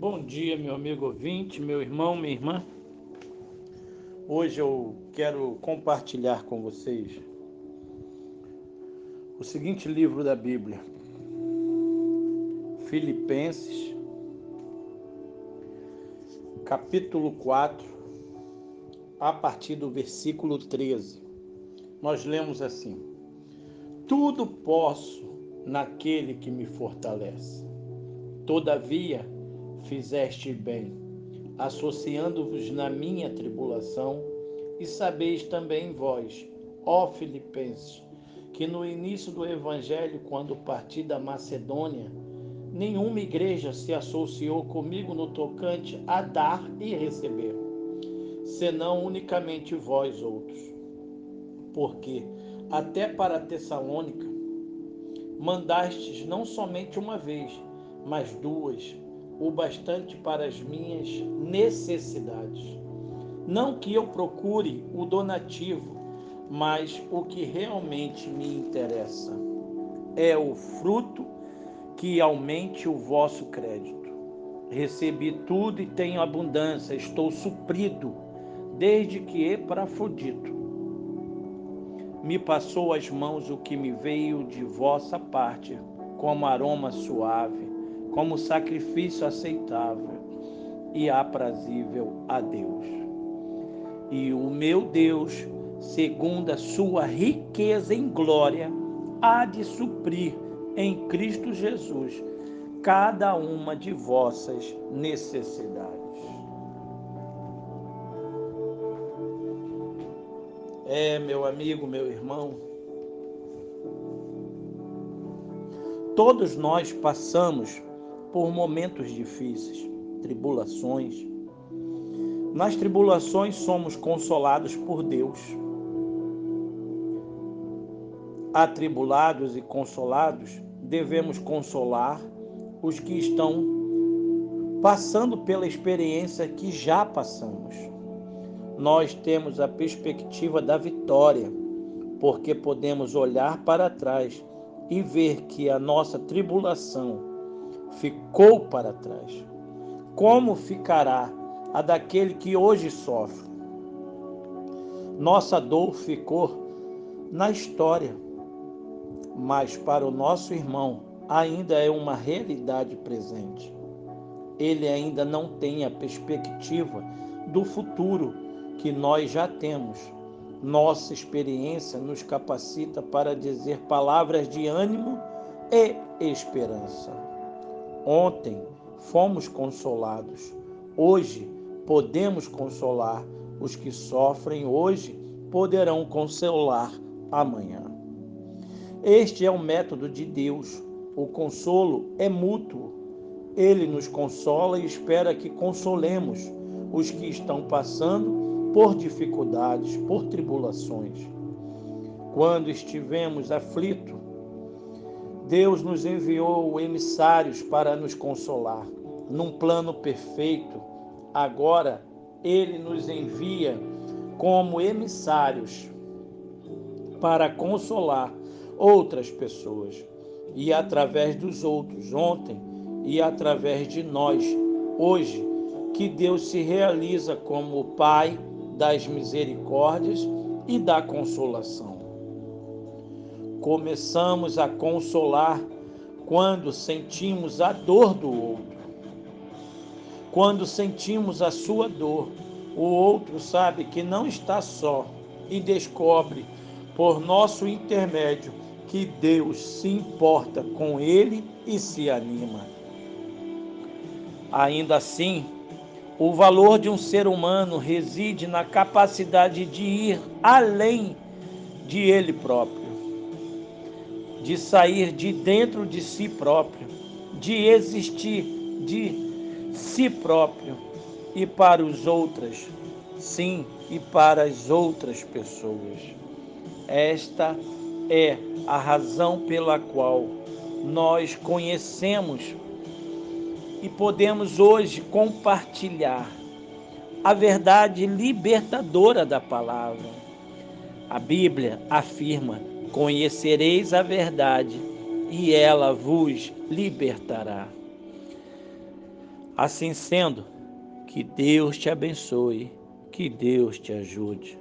Bom dia, meu amigo ouvinte, meu irmão, minha irmã. Hoje eu quero compartilhar com vocês o seguinte livro da Bíblia, Filipenses, capítulo 4, a partir do versículo 13. Nós lemos assim: Tudo posso naquele que me fortalece. Todavia, fizeste bem, associando-vos na minha tribulação, e sabeis também vós, ó Filipenses, que no início do Evangelho, quando parti da Macedônia, nenhuma igreja se associou comigo no tocante a dar e receber, senão unicamente vós outros. Porque até para Tessalônica mandastes não somente uma vez, mas duas, o bastante para as minhas necessidades. Não que eu procure o donativo, mas o que realmente me interessa é o fruto que aumente o vosso crédito. Recebi tudo e tenho abundância, estou suprido, desde que Epafrodito me passou às mãos o que me veio de vossa parte, como aroma suave como sacrifício aceitável e aprazível a Deus. E o meu Deus, segundo a sua riqueza em glória, há de suprir em Cristo Jesus cada uma de vossas necessidades. É, meu amigo, meu irmão, todos nós passamos por momentos difíceis, tribulações. Nas tribulações somos consolados por Deus. Atribulados e consolados, devemos consolar os que estão passando pela experiência que já passamos. Nós temos a perspectiva da vitória, porque podemos olhar para trás e ver que a nossa tribulação ficou para trás. Como ficará a daquele que hoje sofre? Nossa dor ficou na história, mas para o nosso irmão ainda é uma realidade presente. Ele ainda não tem a perspectiva do futuro que nós já temos. Nossa experiência nos capacita para dizer palavras de ânimo e esperança. Ontem fomos consolados, hoje podemos consolar. Os que sofrem hoje poderão consolar amanhã. Este é o método de Deus. O consolo é mútuo. Ele nos consola e espera que consolemos os que estão passando por dificuldades, por tribulações. Quando estivemos aflitos, Deus nos enviou emissários para nos consolar. Num plano perfeito, agora Ele nos envia como emissários para consolar outras pessoas e através dos outros, ontem e através de nós, hoje, que Deus se realiza como o Pai das misericórdias e da consolação começamos a consolar quando sentimos a dor do outro. Quando sentimos a sua dor, o outro sabe que não está só e descobre, por nosso intermédio, que Deus se importa com ele e se anima. Ainda assim, o valor de um ser humano reside na capacidade de ir além de ele próprio de sair de dentro de si próprio, de existir de si próprio e para os outras, sim, e para as outras pessoas. Esta é a razão pela qual nós conhecemos e podemos hoje compartilhar a verdade libertadora da palavra. A Bíblia afirma Conhecereis a verdade, e ela vos libertará. Assim sendo, que Deus te abençoe, que Deus te ajude.